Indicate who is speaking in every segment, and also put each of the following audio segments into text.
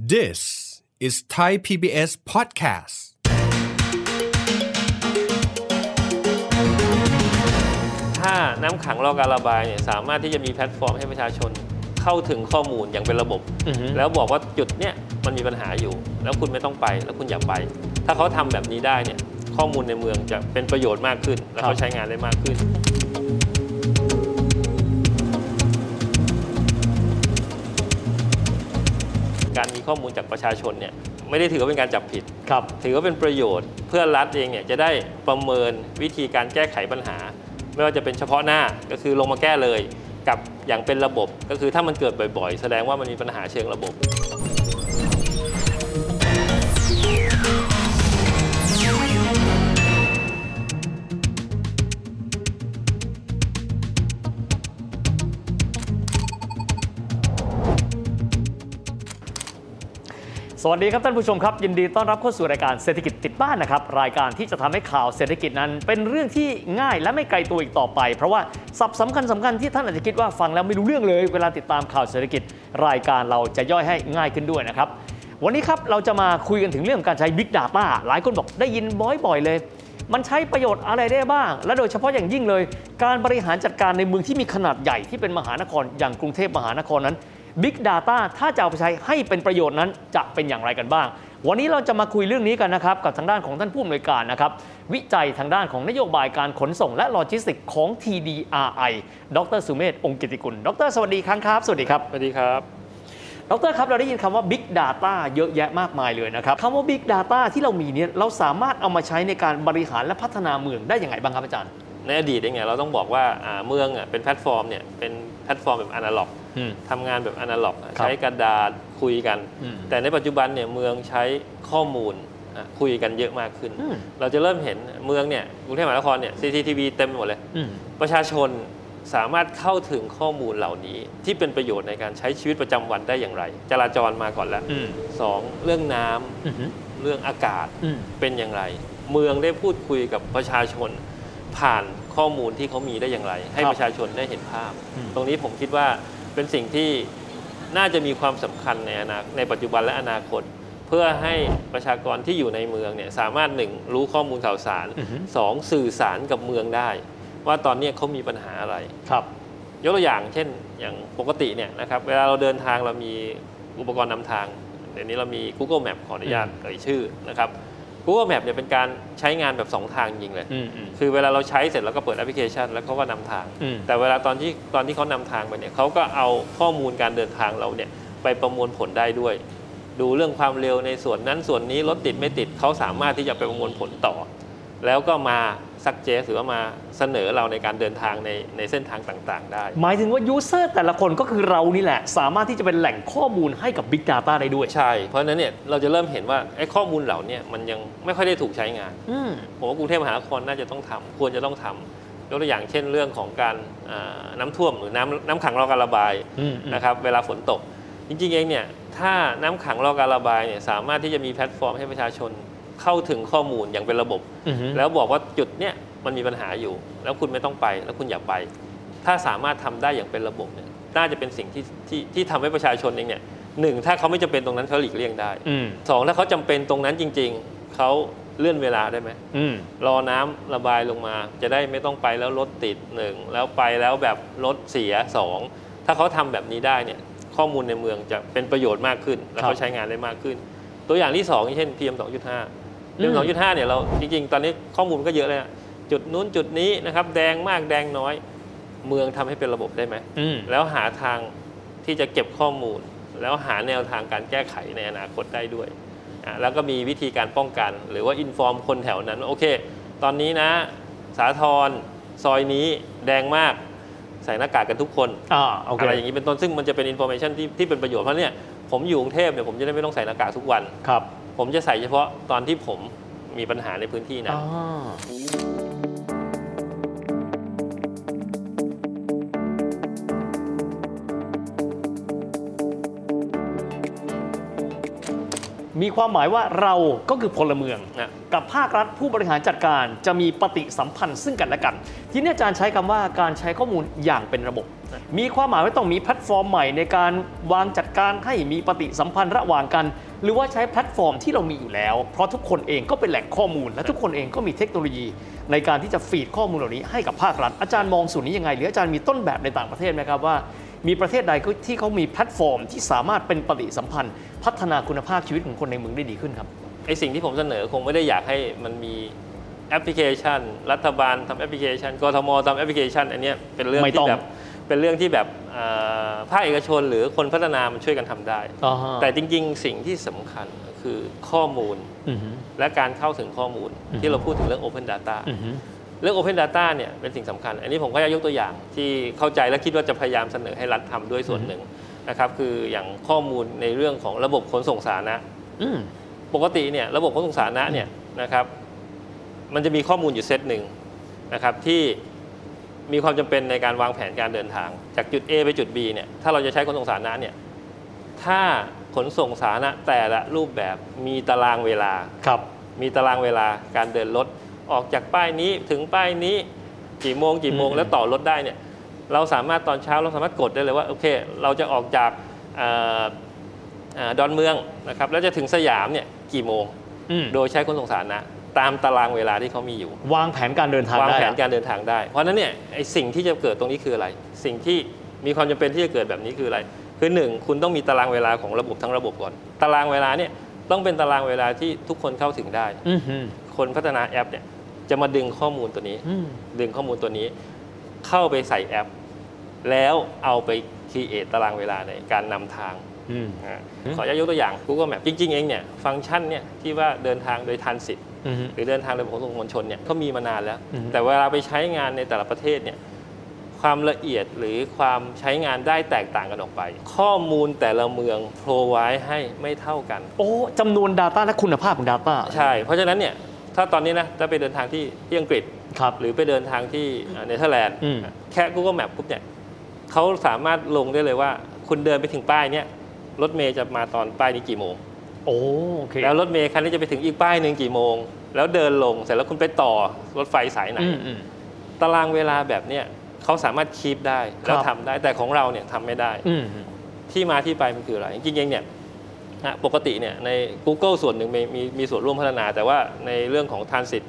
Speaker 1: This is Thai PBS podcast.
Speaker 2: ถ้าน้ำขังรอการระบายเนี่ยสามารถที่จะมีแพลตฟอร์มให้ประชาชนเข้าถึงข้อมูลอย่างเป็นระบบ
Speaker 3: อือฮึ
Speaker 2: แล้วบอกว่าจุดเนี้ยมันมีปัญหาอยู่ แล้วคุณไม่ต้องไป แล้วคุณอย่าไป ถ้าเขาทำแบบนี้ได้เนี่ยข้อมูลในเมืองจะเป็นประโยชน์มากขึ้น และเขาใช้งานได้มากขึ้น การมีข้อมูลจากประชาชนเนี่ยไม่ได้ถือว่าเป็นการจับผิด
Speaker 3: ครับ
Speaker 2: ถือว่าเป็นประโยชน์เพื่อรัฐเองเนี่ยจะได้ประเมินวิธีการแก้ไขปัญหา ไม่ว่าจะเป็นเฉพาะหน้าก็คือลงมาแก้เลยกับอย่างเป็นระบบ ก็คือถ้ามันเกิดบ่อย ๆ แสดงว่ามันมีปัญหาเชิงระบบ
Speaker 3: สวัสดีครับท่านผู้ชมครับ ยินดีต้อนรับเข้าสู่รายการเศรษฐกิจติดบ้านนะครับรายการที่จะทำให้ข่าวเศรษฐกิจนั้น เป็นเรื่องที่ง่ายและไม่ไกลตัวอีกต่อไป เพราะว่าสับสำคัญสำคัญที่ท่านอาจจะคิดว่าฟังแล้วไม่รู้เรื่องเลย เวลาติดตามข่าวเศรษฐกิจ รายการเราจะย่อยให้ง่ายขึ้นด้วยนะครับวันนี้ครับเราจะมาคุยกันถึงเรื่องการใช้ Big Data หลายคนบอกได้ยินบ่อยๆเลย มันใช้ประโยชน์อะไรได้บ้าง และโดยเฉพาะอย่างยิ่งเลย การบริหารจัดการในเมืองที่มีขนาดใหญ่ที่เป็นมหานครอย่างกรุงเทพมหานครนั้น Big Data ถ้าจะเอาไปใช้ให้เป็นประโยชน์นั้นจะเป็นอย่างไรกันบ้าง วันนี้เราจะมาคุยเรื่องนี้กันนะครับ กับทางด้านของท่านผู้อำนวยการนะครับ วิจัยทางด้านของนโยบายการขนส่งและโลจิสติกส์ของ TDRI ดรสุเมธองค์กิติกุล ดร สวัสดีครับครับ สวัสดีครับ
Speaker 2: สวัสดีครับ
Speaker 3: ดรครับ เราได้ยินคำว่า Big Data เยอะแยะมากมายเลยนะครับคำว่า Big Data ที่เรามีเนี่ยเราสามารถเอามาใช้ในการบริหารและพัฒนาเมืองได้อย่างไรบ้างครับอาจารย์
Speaker 2: ในอดีตเองเนี่ยเราต้องบอกว่าอ่าเมืองอะเป็นแพลตฟอร์มเนี่ยเป็นแพลตฟอร์มแบบอนาล็อก
Speaker 3: อืม
Speaker 2: ทำงานแบบอนาล็อกอะ
Speaker 3: ครับ
Speaker 2: ใช้กระดาษคุยกัน
Speaker 3: อืม
Speaker 2: แต่ในปัจจุบันเนี่ยเมืองใช้ข้อมูลอะคุยกันเยอะมากขึ้น
Speaker 3: อืม
Speaker 2: เราจะเริ่มเห็นเมืองเนี่ยกรุงเทพมหานครเนี่ย CCTV เต็มไปหมดเลย
Speaker 3: อืม
Speaker 2: ประชาชนสามารถเข้าถึงข้อมูลเหล่านี้ ที่เป็นประโยชน์ในการใช้ชีวิตประจำวันได้อย่างไร จราจรมาก่อนแล้ว
Speaker 3: อืม
Speaker 2: สองเรื่องน้ำ
Speaker 3: อืม
Speaker 2: เรื่องอากาศ
Speaker 3: อืม
Speaker 2: เป็นอย่างไร เมืองได้พูดคุยกับประชาชน ผ่านข้อมูลที่เขามีได้อย่างไร ให้
Speaker 3: ครับ
Speaker 2: ประชาชนได้เห็นภาพ
Speaker 3: อืม
Speaker 2: ตรงนี้ผมคิดว่า เป็นสิ่งที่น่าจะมีความสำคัญในอนาในปัจจุบันและอนาคต เพื่อให้ประชากรที่อยู่ในเมืองเนี่ยสามารถหนึ่งรู้ข้อมูลข่าวสาร
Speaker 3: อือฮึ
Speaker 2: สองสื่อสารกับเมืองได้ ว่าตอนนี้เขามีปัญหาอะไร
Speaker 3: ครับ
Speaker 2: ยกตัวอย่างเช่นอย่างปกติเนี่ยนะครับเวลาเราเดินทางเรามีอุปกรณ์นำทางเดี๋ยวนี้เรามี Google Map ขออนุญาต
Speaker 3: อืม
Speaker 2: เอ่ยชื่อนะครับ Google Map เนี่ยเป็นการใช้งานแบบ 2 ทางจริงเลย
Speaker 3: อืมอืม
Speaker 2: คือเวลาเราใช้เสร็จแล้วก็เปิดแอปพลิเคชัน แล้วเขาก็นำทาง
Speaker 3: อืม
Speaker 2: แต่เวลาตอนที่ตอนที่เขานำทางไปเนี่ยเขาก็เอาข้อมูลการเดินทางเราเนี่ยไปประมวลผลได้ด้วย ดูเรื่องความเร็วในส่วนนั้นส่วนนี้รถติดไม่ติดเขาสามารถที่จะไปประมวลผลต่อ แล้วก็มา ซักเจสหรือว่ามาเสนอเราในการเดินทางในในเส้นทางต่าง ๆ ได้
Speaker 3: หมายถึงว่ายูเซอร์แต่ละคนก็คือเรานี่แหละ สามารถที่จะเป็นแหล่งข้อมูลให้กับ Big Data ได้ด้วย
Speaker 2: ใช่ เพราะฉะนั้นเนี่ยเราจะเริ่มเห็นว่าไอ้ข้อมูลเหล่าเนี้มันยังไม่ค่อยได้ถูกใช้งาน
Speaker 3: อืม
Speaker 2: ผมว่ากรุงเทพมหานครน่าจะต้องทำควรจะต้องทำยกตัวอย่างเช่นเรื่องของการอ่าน้ำท่วมหรือน้ำน้ำขังรอการระบาย
Speaker 3: อืมอืม
Speaker 2: นะครับเวลาฝนตก จริงๆเองเนี่ยถ้าน้ำขังรอการระบายเนี่ยสามารถที่จะมีแพลตฟอร์มให้ประชาชน เข้าถึงข้อมูลอย่างเป็นระบบ
Speaker 3: อือฮึ
Speaker 2: แล้วบอกว่าจุดเนี้ยมันมีปัญหาอยู่ แล้วคุณไม่ต้องไป แล้วคุณอย่าไป ถ้าสามารถทำได้อย่างเป็นระบบเนี่ยน่าจะเป็นสิ่งที่ที่ที่ทำให้ประชาชนเองเนี่ยหนึ่งถ้าเขาไม่จำเป็นตรงนั้นเขาหลีกเลี่ยงได้
Speaker 3: อืม
Speaker 2: สองถ้าเขาจำเป็นตรงนั้นจริง ๆเขาเลื่อนเวลาได้ไหม
Speaker 3: อืม
Speaker 2: รอน้ำระบายลงมา จะได้ไม่ต้องไปแล้วรถติดหนึ่งแล้วไปแล้วแบบรถเสียสองถ้าเขาทำแบบนี้ได้เนี่ยข้อมูลในเมืองจะเป็นประโยชน์มากขึ้น และ
Speaker 3: ครับ
Speaker 2: เขาใช้งานได้มากขึ้น ตัวอย่างที่สองเช่น PM 2.5 PM
Speaker 3: อืม
Speaker 2: 2.5เนี่ยเราจริงๆ ตอนนี้ข้อมูลก็เยอะเลยอะจุดนู้นจุดนี้นะครับ แดงมากแดงน้อย เมืองทำให้เป็นระบบได้ไหม
Speaker 3: อืม
Speaker 2: แล้วหาทางที่จะเก็บข้อมูล แล้วหาแนวทางการแก้ไขในอนาคตได้ด้วยอะแล้วก็มีวิธีการป้องกัน หรือว่า inform คนแถวนั้นว่าโอเค ตอนนี้นะ สาทรซอยนี้แดงมากใส่หน้ากากกันทุกคน
Speaker 3: อ่าโอเค
Speaker 2: อะไรอย่างนี้เป็นต้นซึ่งมันจะเป็นอินโฟ a t ชันที่ที่เป็นประโยชน์เพราะเนี่ยผมอยู่กรุงเทพเนี่ยผมจะได้ไม่ต้องใส่หน้ากากทุกวัน
Speaker 3: ครับ
Speaker 2: ผมจะใส่เฉพาะตอนที่ผมมีปัญหาในพื้นที่นั้น
Speaker 3: อ่ามีความหมายว่าเราก็คือพลเมือง
Speaker 2: นะ
Speaker 3: กับภาครัฐผู้บริหารจัดการจะมีปฏิสัมพันธ์ซึ่งกันและกัน ทีนี้อาจารย์ใช้คำว่าการใช้ข้อมูลอย่างเป็นระบบ มีความหมายว่าต้องมีแพลตฟอร์มใหม่ในการวางจัดการให้มีปฏิสัมพันธ์ระหว่างกัน หรือว่าใช้แพลตฟอร์มที่เรามีอยู่แล้ว เพราะทุกคนเองก็เป็นแหล่งข้อมูล และทุกคนเองก็มีเทคโนโลยี ในการที่จะ feed ข้อมูลเหล่านี้ให้กับภาครัฐอาจารย์มองส่วนนี้ยังไง หรืออาจารย์มีต้นแบบในต่างประเทศไหมครับว่า มีประเทศใดที่เขามีแพลตฟอร์ม ที่สามารถเป็นปฏิสัมพันธ์ พัฒนาคุณภาพชีวิตของคนในเมืองได้ดีขึ้นครับ
Speaker 2: ไอสิ่งที่ผมเสนอคงไม่ได้อยากให้มันมีแอปพลิเคชัน รัฐบาลทำแอปพลิเคชันกทมทำแอปพลิเคชัน อันเนี้ยเป็นเรื่อง
Speaker 3: ไม่ต้อ
Speaker 2: ที่
Speaker 3: ง
Speaker 2: แบบเป็นเรื่องที่แบบอ่า ภาคเอกชนหรือคนพัฒนามันช่วยกันทำได้
Speaker 3: อ่าฮะ
Speaker 2: แต่จริงๆ สิ่งที่สำคัญคือข้อมูล
Speaker 3: อือฮึ
Speaker 2: และการเข้าถึงข้อมูล
Speaker 3: อือฮึ
Speaker 2: ที่เราพูดถึงเรื่อง Open Data
Speaker 3: อือฮึ
Speaker 2: เรื่อง Open Data เนี่ยเป็นสิ่งสำคัญ อันนี้ผมก็จะยกตัวอย่างที่เข้าใจและคิดว่าจะพยายามเสนอให้รัฐทำด้วยส่วนหนึ่งนะครับคืออย่างข้อมูลในเรื่องของระบบขนส่งสาธารณะ
Speaker 3: อืม
Speaker 2: ปกติเนี่ยระบบขนส่งสาธารณะเนี่ยนะครับมันจะมีข้อมูลอยู่เซตหนึ่งนะครับที่ มีความจำเป็นในการวางแผนการเดินทาง จากจุด A ไปจุด B เนี่ยถ้าเราจะใช้ขนส่งสาธารณะเนี่ยถ้าขนส่งสาธารณะแต่ละรูปแบบมีตารางเวลา
Speaker 3: ครับ
Speaker 2: มีตารางเวลาการเดินรถออกจากป้ายนี้ถึงป้ายนี้กี่โมงกี่โมง
Speaker 3: อืม
Speaker 2: แล้วต่อรถได้เนี่ยเราสามารถตอนเช้าเราสามารถกดได้เลยว่าโอเค เราจะออกจากเอ่อเอ่อดอนเมืองนะครับแล้วจะถึงสยามเนี่ยกี่โมง
Speaker 3: อืม
Speaker 2: โดยใช้ขนส่งสาธารณะ ตามตารางเวลาที่เขามีอยู่
Speaker 3: วางแผนการเดินทาง
Speaker 2: วาง
Speaker 3: ได้
Speaker 2: แผน
Speaker 3: อะ
Speaker 2: การเดินทางได้ เพราะฉะนั้นเนี่ยไอสิ่งที่จะเกิดตรงนี้คืออะไร สิ่งที่มีความจำเป็นที่จะเกิดแบบนี้คืออะไรคือหนึ่งคุณต้องมีตารางเวลาของระบบทั้งระบบก่อน ตารางเวลาเนี่ยต้องเป็นตารางเวลาที่ทุกคนเข้าถึงได้
Speaker 3: อือฮึ
Speaker 2: คนพัฒนาแอปเนี่ยจะมาดึงข้อมูลตัวนี้
Speaker 3: อืม
Speaker 2: ดึงข้อมูลตัวนี้เข้าไปใส่แอป แล้วเอาไป create ตารางเวลาในการนำทาง
Speaker 3: อืม
Speaker 2: อ่า
Speaker 3: อืม
Speaker 2: ขออนุญาตยกตัวอย่าง Google Map จริง ๆ เองเนี่ยฟังก์ชันเนี่ยที่ว่าเดินทางโดย transit
Speaker 3: อือฮึ
Speaker 2: หรือเดินทางโดยขนส่งมวลชนเนี่ยเขามีมานานแล้ว
Speaker 3: อืม
Speaker 2: แต่เวลาไปใช้งานในแต่ละประเทศเนี่ยความละเอียดหรือความใช้งานได้แตกต่างกันออกไป ข้อมูลแต่ละเมืองโปรไว้ให้ไม่เท่ากัน
Speaker 3: โอ้จำนวน Data และคุณภาพของ Data
Speaker 2: ใช่ เพราะฉะนั้นเนี่ยถ้าตอนนี้นะถ้าไปเดินทางที่ที่อังกฤษ
Speaker 3: ครับ
Speaker 2: หรือไปเดินทางที่เนเธอร์แลนด์
Speaker 3: อืม
Speaker 2: แค่ Google Map ปุ๊บเนี่ยเขาสามารถลงได้เลยว่า คุณเดินไปถึงป้ายเนี้ยรถเมย์จะมาตอนป้ายนี้กี่โมง
Speaker 3: โอ้โอเค
Speaker 2: แล้วรถเมย์คันนี้จะไปถึงอีกป้ายหนึ่งกี่โมง แล้วเดินลงเสร็จแล้วคุณไปต่อรถไฟสายไหน
Speaker 3: อืมอืม
Speaker 2: ตารางเวลาแบบเนี้ยเขาสามารถคีปได้
Speaker 3: ครับ
Speaker 2: แล้วทำได้แต่ของเราเนี่ยทำไม่ได้
Speaker 3: อืม
Speaker 2: ที่มาที่ไปมันคืออะไรจริงๆเนี่ยนะปกติเนี่ยใน Google ส่วนหนึ่งมีมีมีส่วนร่วมพัฒนา แต่ว่าในเรื่องของ Transit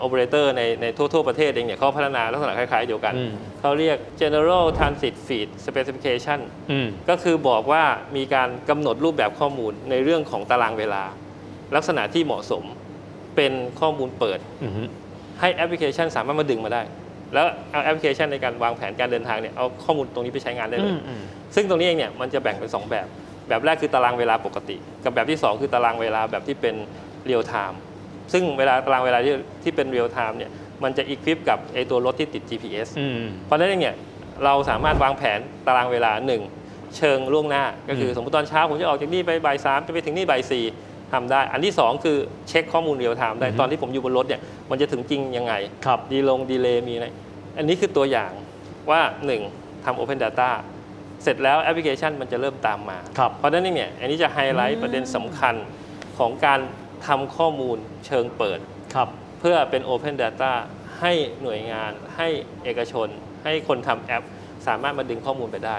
Speaker 2: โอเปอเรเตอร์ในในทั่วทั่วประเทศเองเนี่ยเขาพัฒนาลักษณะคล้าย ๆ เดียวกัน
Speaker 3: อืม
Speaker 2: เขาเรียก General Transit Feed Specification
Speaker 3: อืม
Speaker 2: ก็คือบอกว่ามีการกำหนดรูปแบบข้อมูลในเรื่องของตารางเวลา ลักษณะที่เหมาะสมเป็นข้อมูลเปิด
Speaker 3: อืม
Speaker 2: ให้แอปพลิเคชันสามารถมาดึงมาได้ แล้วเอาแอปพลิเคชันในการวางแผนการเดินทางเนี่ยเอาข้อมูลตรงนี้ไปใช้งานได้เลย
Speaker 3: อืม
Speaker 2: ซึ่งตรงนี้เองเนี่ยมันจะแบ่งเป็น 2 แบบ แบบแรกคือตารางเวลาปกติ กับแบบที่ 2 คือตารางเวลาแบบที่เป็นเรียลไทม์ ซึ่งเวลาตารางเวลาที่ที่เป็นเรียลไทม์เนี่ยมันจะ equip กับไอตัวรถที่ติด GPS
Speaker 3: อืม
Speaker 2: เพราะฉะนั้นเองเนี่ยเราสามารถวางแผนตารางเวลา1เชิงล่วงหน้า ก็คือ
Speaker 3: อืม
Speaker 2: สมมติตอนเช้าผมจะออกจากนี่ไปบ่ายสามจะไปถึงนี่บ่ายสี่ทำได้ อันที่ 2 คือเช็คข้อมูลเรียลไทม์ได้ตอนที่ผมอยู่บนรถเนี่ยมันจะถึงจริงยังไง
Speaker 3: ครับ
Speaker 2: ดีลง delay มีอะไรอันนี้คือตัวอย่างว่า 1ทำ Open Data เสร็จแล้วแอปพลิเคชันมันจะเริ่มตามมา
Speaker 3: ครับ
Speaker 2: เพราะฉะนั้นเนี่ยอันนี้จะไฮไลท์ประเด็นสำคัญของการ ทำข้อมูลเชิงเปิด
Speaker 3: ครับ
Speaker 2: เพื่อเป็น Open Data ให้หน่วยงาน ให้เอกชน ให้คนทำแอป สามารถมาดึงข้อมูลไปได้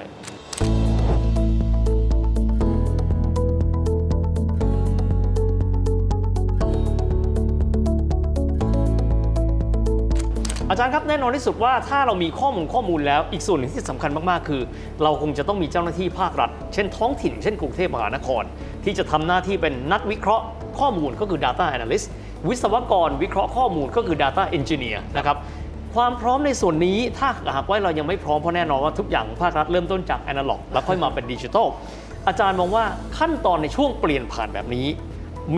Speaker 3: อาจารย์ครับแน่นอนที่สุดว่าถ้าเรามีข้อมูลข้อมูลแล้วอีกส่วนหนึ่งที่สำคัญมาก ๆ คือ เราคงจะต้องมีเจ้าหน้าที่ภาครัฐ เช่นท้องถิ่น เช่นกรุงเทพมหานคร ที่จะทำหน้าที่เป็นนักวิเคราะห์ ข้อมูลก็คือ Data Analyst วิศวกรวิเคราะห์ข้อมูลก็คือ Data Engineer นะครับความพร้อมในส่วนนี้ถ้าหากว่าเรายังไม่พร้อมเพราะแน่นอนว่าทุกอย่างภาครัฐเริ่มต้นจากแอนะล็อกแล้วค่อยมาเป็นดิจิทัลอาจารย์มองว่าขั้นตอนในช่วงเปลี่ยนผ่านแบบนี้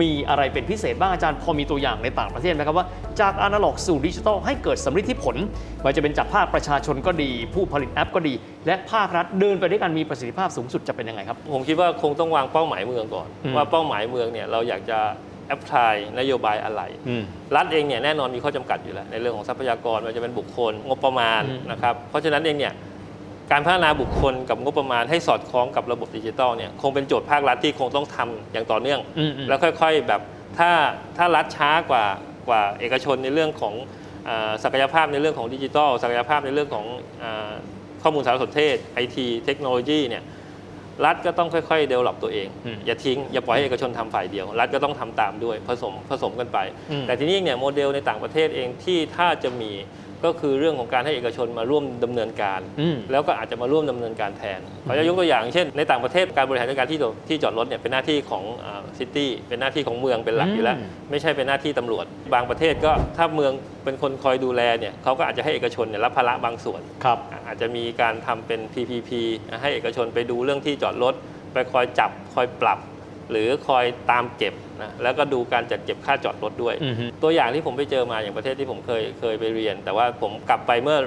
Speaker 3: มีอะไรเป็นพิเศษบ้างอาจารย์พอมีตัวอย่างในต่างประเทศไหมครับว่าจากอนาล็อกสู่ดิจิทัลให้เกิดสัมฤทธิผลไม่ว่าจะเป็นจากภาคประชาชนก็ดี ผู้ผลิตแอปก็ดี และภาครัฐเดินไปด้วยกันมีประสิทธิภาพสูงสุดจะเป็นยังไงครับ
Speaker 2: ผมคิดว่าคงต้องวางเป้าหมายเมืองก่อน
Speaker 3: อืม
Speaker 2: ว่าเป้าหมายเมืองเนี่ยเราอยากจะ apply นโยบายอะไร
Speaker 3: อืม
Speaker 2: รัฐเองเนี่ยแน่นอนมีข้อจำกัดอยู่แล้วในเรื่องของทรัพยากรไมันจะเป็นบุคคลงบประมาณ
Speaker 3: อืม
Speaker 2: นะครับเพราะฉะนั้นเองเนี่ย การพัฒนาบุคคลกับงบประมาณให้สอดคล้องกับระบบดิจิทัลเนี่ยคงเป็นโจทย์ภาครัฐที่คงต้องทำอย่างต่อเนื่อง
Speaker 3: อืมอืม
Speaker 2: แล้วค่อยๆแบบถ้าถ้ารัฐช้ากว่ากว่าเอกชนในเรื่องของอ่าศักยภาพในเรื่องของดิจิทัลศักยภาพในเรื่องของอาข้อมูลสารสนเทศไอทีเทคโนโลยีเนี่ยรัฐก็ต้องค่อยๆเดเวลลอปตัวเอง
Speaker 3: อืม
Speaker 2: อย่าทิ้ง อย่าปล่อยให้เอกชนทำฝ่ายเดียว รัฐก็ต้องทำตามด้วยผสมผสมกันไป
Speaker 3: อืม
Speaker 2: แต่ทีนี้เนี่ยโมเดลในต่างประเทศเองที่ถ้าจะมี ก็คือเรื่องของการให้เอกชนมาร่วมดำเนินการ
Speaker 3: อืม
Speaker 2: แล้วก็อาจจะมาร่วมดำเนินการแทนขอจะยกตัวอย่างเช่น ในต่างประเทศการบริหารจัดการที่จอดที่จอดรถเนี่ยเป็นหน้าที่ของCity เป็นหน้าที่ของเมืองเป็นหลักอยู่แล้ว
Speaker 3: อืม
Speaker 2: ไม่ใช่เป็นหน้าที่ตำรวจ บางประเทศก็ถ้าเมืองเป็นคนคอยดูแลเนี่ยเขาก็อาจจะให้เอกชนเนี่ยรับภาระบางส่วน
Speaker 3: ครับ
Speaker 2: อาจจะมีการทำเป็น PPP ให้เอกชนไปดูเรื่องที่จอดรถไปคอยจับคอยปรับ หรือคอยตามเก็บนะแล้วก็ดูการจัดเก็บค่าจอดรถด้วย
Speaker 3: อือฮึ
Speaker 2: ตัวอย่างที่ผมไปเจอมาอย่างประเทศที่ผมเคยเคยไปเรียน แต่ว่าผมกลับไปเมื่อ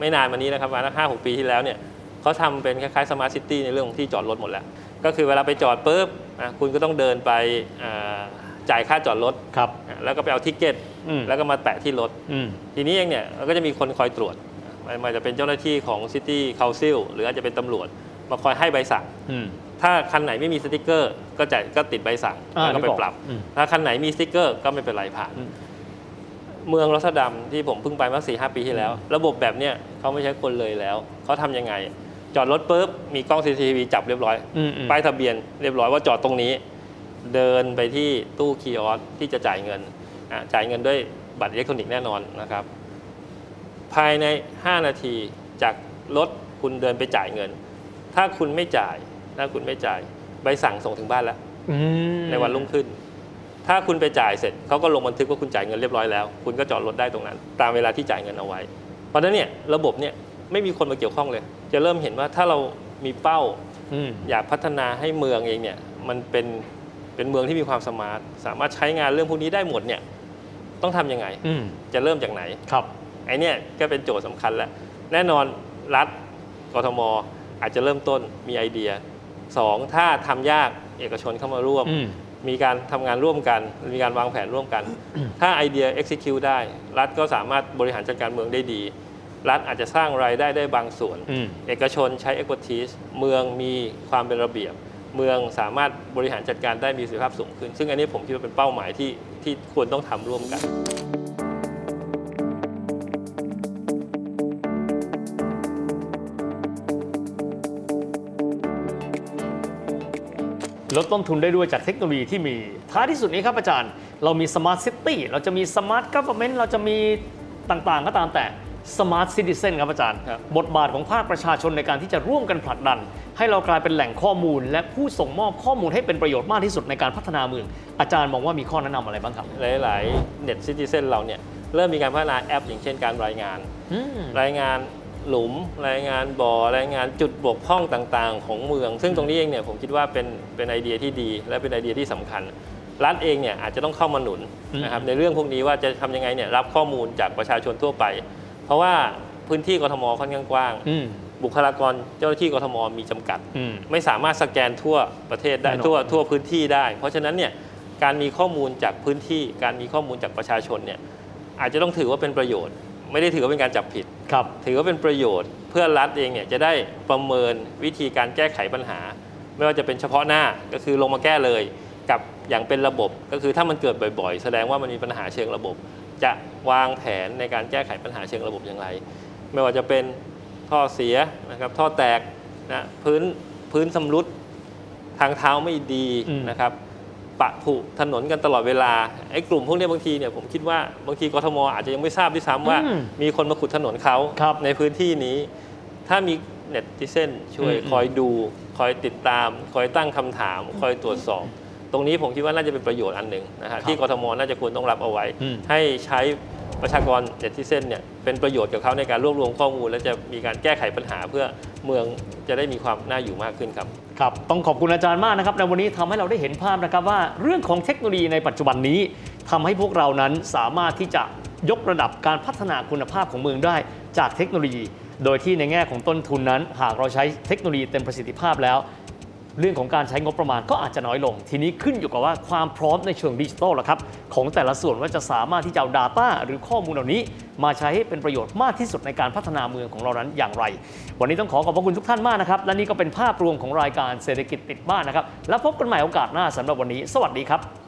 Speaker 2: ไม่นานมานี้นะครับประมาณห้าหกปีที่แล้วเนี่ยเขาทำเป็นคล้ายๆ Smart City ในเรื่องของที่จอดรถหมดแล้ว ก็คือเวลาไปจอดปุ๊บอะคุณก็ต้องเดินไปอ่าจ่ายค่าจอดรถ
Speaker 3: ครับ
Speaker 2: อะแล้วก็ไปเอา ticket
Speaker 3: อืม
Speaker 2: แล้วก็มาแปะที่รถ
Speaker 3: อืม
Speaker 2: ทีนี้เองเนี่ยก็จะมีคนคอยตรวจมันมันจะเป็นเจ้าหน้าที่ของ City Council หรืออาจจะเป็นตำรวจมาคอยให้ใบสั่ง
Speaker 3: อืม
Speaker 2: ถ้าคันไหนไม่มีสติกเกอร์ก็จ่ายก็ติดใบสั่ง
Speaker 3: อ่า
Speaker 2: แล้วก็ไป
Speaker 3: นึกออก
Speaker 2: ปรับ
Speaker 3: อืม
Speaker 2: ถ้าคันไหนมีสติกเกอร์ก็ไม่เป็นไรผ่าน
Speaker 3: อืม
Speaker 2: เมืองรอสดัมที่ผมเพิ่งไปเมื่อสี่ห้าปีที่แล้ว ระบบแบบเนี้ยเขาไม่ใช้คนเลยแล้วเขาทำยังไง จอดรถปุ๊บมีกล้อง CCTV จับเรียบร้อย
Speaker 3: อืมอืม
Speaker 2: ป้ายทะเบียนเรียบร้อยว่าจอดตรงนี้ เดินไปที่ตู้คีย์ออสที่จะจ่ายเงินอะจ่ายเงินด้วยบัตรอิเล็กทรอนิกส์แน่นอนนะครับ ภายใน 5 นาทีจากรถคุณเดินไปจ่ายเงิน ถ้าคุณไม่จ่าย ถ้าคุณไม่จ่ายใบสั่งส่งถึงบ้านแล้ว
Speaker 3: อืม
Speaker 2: ในวันรุ่งขึ้น ถ้าคุณไปจ่ายเสร็จเขาก็ลงบันทึกว่าคุณจ่ายเงินเรียบร้อยแล้ว คุณก็จอดรถได้ตรงนั้น ตามเวลาที่จ่ายเงินเอาไว้ เพราะฉะนั้นเนี่ยระบบเนี่ยไม่มีคนมาเกี่ยวข้องเลย จะเริ่มเห็นว่าถ้าเรามีเป้า
Speaker 3: อืม
Speaker 2: อยากพัฒนาให้เมืองเองเนี่ยมันเป็นเป็นเมืองที่มีความสมาร์ทสามารถใช้งานเรื่องพวกนี้ได้หมดเนี่ยต้องทำยังไง
Speaker 3: อืม
Speaker 2: จะเริ่มจากไหน
Speaker 3: ครับ
Speaker 2: ไอเนี่ยก็เป็นโจทย์สำคัญแหละแน่นอนรัฐกทมอาจจะเริ่มต้นมีไอเดีย สองถ้าทำยากเอกชนเข้ามาร่วม
Speaker 3: อืม
Speaker 2: มีการทำงานร่วมกัน มีการวางแผนร่วมกัน ถ้าไอเดีย execute ได้ รัฐก็สามารถบริหารจัดการเมืองได้ดี รัฐอาจจะสร้างรายได้ได้บางส่วน
Speaker 3: อืม
Speaker 2: เอกชนใช้ expertise เมืองมีความเป็นระเบียบ เมืองสามารถบริหารจัดการได้มีประสิทธิภาพสูงขึ้น ซึ่งอันนี้ผมคิดว่าเป็นเป้าหมายที่ที่ควรต้องทำร่วมกัน
Speaker 3: ลดต้นทุนได้ด้วยจากเทคโนโลยีที่มี ท้ายที่สุดนี้ครับอาจารย์ เรามี Smart City เราจะมี Smart Government เราจะมีต่างๆ ก็ตามแต่ Smart Citizen ครับอาจารย์
Speaker 2: ครับ
Speaker 3: บทบาทของภาคประชาชนในการที่จะร่วมกันผลักดัน ให้เรากลายเป็นแหล่งข้อมูล และผู้ส่งมอบข้อมูลให้เป็นประโยชน์มากที่สุดในการพัฒนาเมือง อาจารย์มองว่ามีข้อแนะนำอะไรบ้างครับ
Speaker 2: หลายๆ Net Citizen เราเนี่ยเริ่มีการพัฒนาแอป อย่างเช่นการรายงาน
Speaker 3: อืม
Speaker 2: รายงาน หลุมรายงานบ่อรายงานจุดบกพร่องต่างๆ ของเมือง ซึ่งตรงนี้เองเนี่ยผมคิดว่าเป็นเป็นไอเดียที่ดี และเป็นไอเดียที่สำคัญ รัฐเองเนี่ยอาจจะต้องเข้ามาหนุน
Speaker 3: อืม
Speaker 2: นะครับในเรื่องพวกนี้ว่าจะทำยังไงเนี่ยรับข้อมูลจากประชาชนทั่วไป เพราะว่าพื้นที่กทมค่อนข้างกว้าง
Speaker 3: อืม
Speaker 2: บุคลากรเจ้าหน้าที่กทมมีจำกัด
Speaker 3: อืม
Speaker 2: ไม่สามารถสแกนทั่วประเทศได้
Speaker 3: แน่นอน
Speaker 2: ทั่วทั่วพื้นที่ได้ เพราะฉะนั้นเนี่ยการมีข้อมูลจากพื้นที่ การมีข้อมูลจากประชาชนเนี่ยอาจจะต้องถือว่าเป็นประโยชน์ ไม่ได้ถือว่าเป็นการจับผิด
Speaker 3: ครับ
Speaker 2: ถือว่าเป็นประโยชน์ เพื่อรัฐเองเนี่ยจะได้ประเมินวิธีการแก้ไขปัญหา ไม่ว่าจะเป็นเฉพาะหน้าก็คือลงมาแก้เลย กับอย่างเป็นระบบ ก็คือถ้ามันเกิดบ่อย ๆ แสดงว่ามันมีปัญหาเชิงระบบ จะวางแผนในการแก้ไขปัญหาเชิงระบบอย่างไร ไม่ว่าจะเป็นท่อเสียนะครับท่อแตกนะพื้นพื้นสำรุดทางเท้าไม่ดี
Speaker 3: อืม
Speaker 2: นะครับ ปะผุถนนกันตลอดเวลาไอ้กลุ่มพวกเนี้ยบางทีเนี่ยผมคิดว่าบางทีกทมอาจจะยังไม่ทราบด้วยซ้ำว่า
Speaker 3: อืม
Speaker 2: มีคนมาขุดถนนเขา
Speaker 3: ครับ
Speaker 2: ในพื้นที่นี้ ถ้ามีเน็ตที่เส้นช่วย
Speaker 3: อืม
Speaker 2: คอยดูคอยติดตาม คอยตั้งคำถาม คอยตรวจสอบ ตรงนี้ผมคิดว่าน่าจะเป็นประโยชน์อันหนึ่งนะฮะที่กทมน่าจะควรต้องรับเอาไว้
Speaker 3: อืม
Speaker 2: ให้ใช้ประชากรเน็ตที่เส้นเนี่ยเป็นประโยชน์กับเขาในการรวบรวมข้อมูล และจะมีการแก้ไขปัญหาเพื่อเมืองจะได้มีความน่าอยู่มากขึ้นครับ
Speaker 3: ครับต้องขอบคุณอาจารย์มากนะครับในวันนี้ทำให้เราได้เห็นภาพนะครับว่าเรื่องของเทคโนโลยีในปัจจุบันนี้ทำให้พวกเรานั้นสามารถที่จะยกระดับการพัฒนาคุณภาพของเมืองได้จากเทคโนโลยี โดยที่ในแง่ของต้นทุนนั้น หากเราใช้เทคโนโลยีเต็มประสิทธิภาพแล้ว เรื่องของการใช้งบประมาณก็อาจจะน้อยลง ทีนี้ขึ้นอยู่กับว่าความพร้อมในเชิงดิจิทัลละครับของแต่ละส่วนว่าจะสามารถที่จะเอา Data หรือข้อมูลเหล่านี้ มาใช้ให้เป็นประโยชน์มากที่สุดในการพัฒนาเมืองของเรานั้นอย่างไร วันนี้ต้องขอขอบพระคุณทุกท่านมากนะครับ และนี่ก็เป็นภาพรวมของรายการเศรษฐกิจติดบ้านนะครับ แล้วพบกันใหม่โอกาสหน้าสำหรับวันนี้ สวัสดีครับ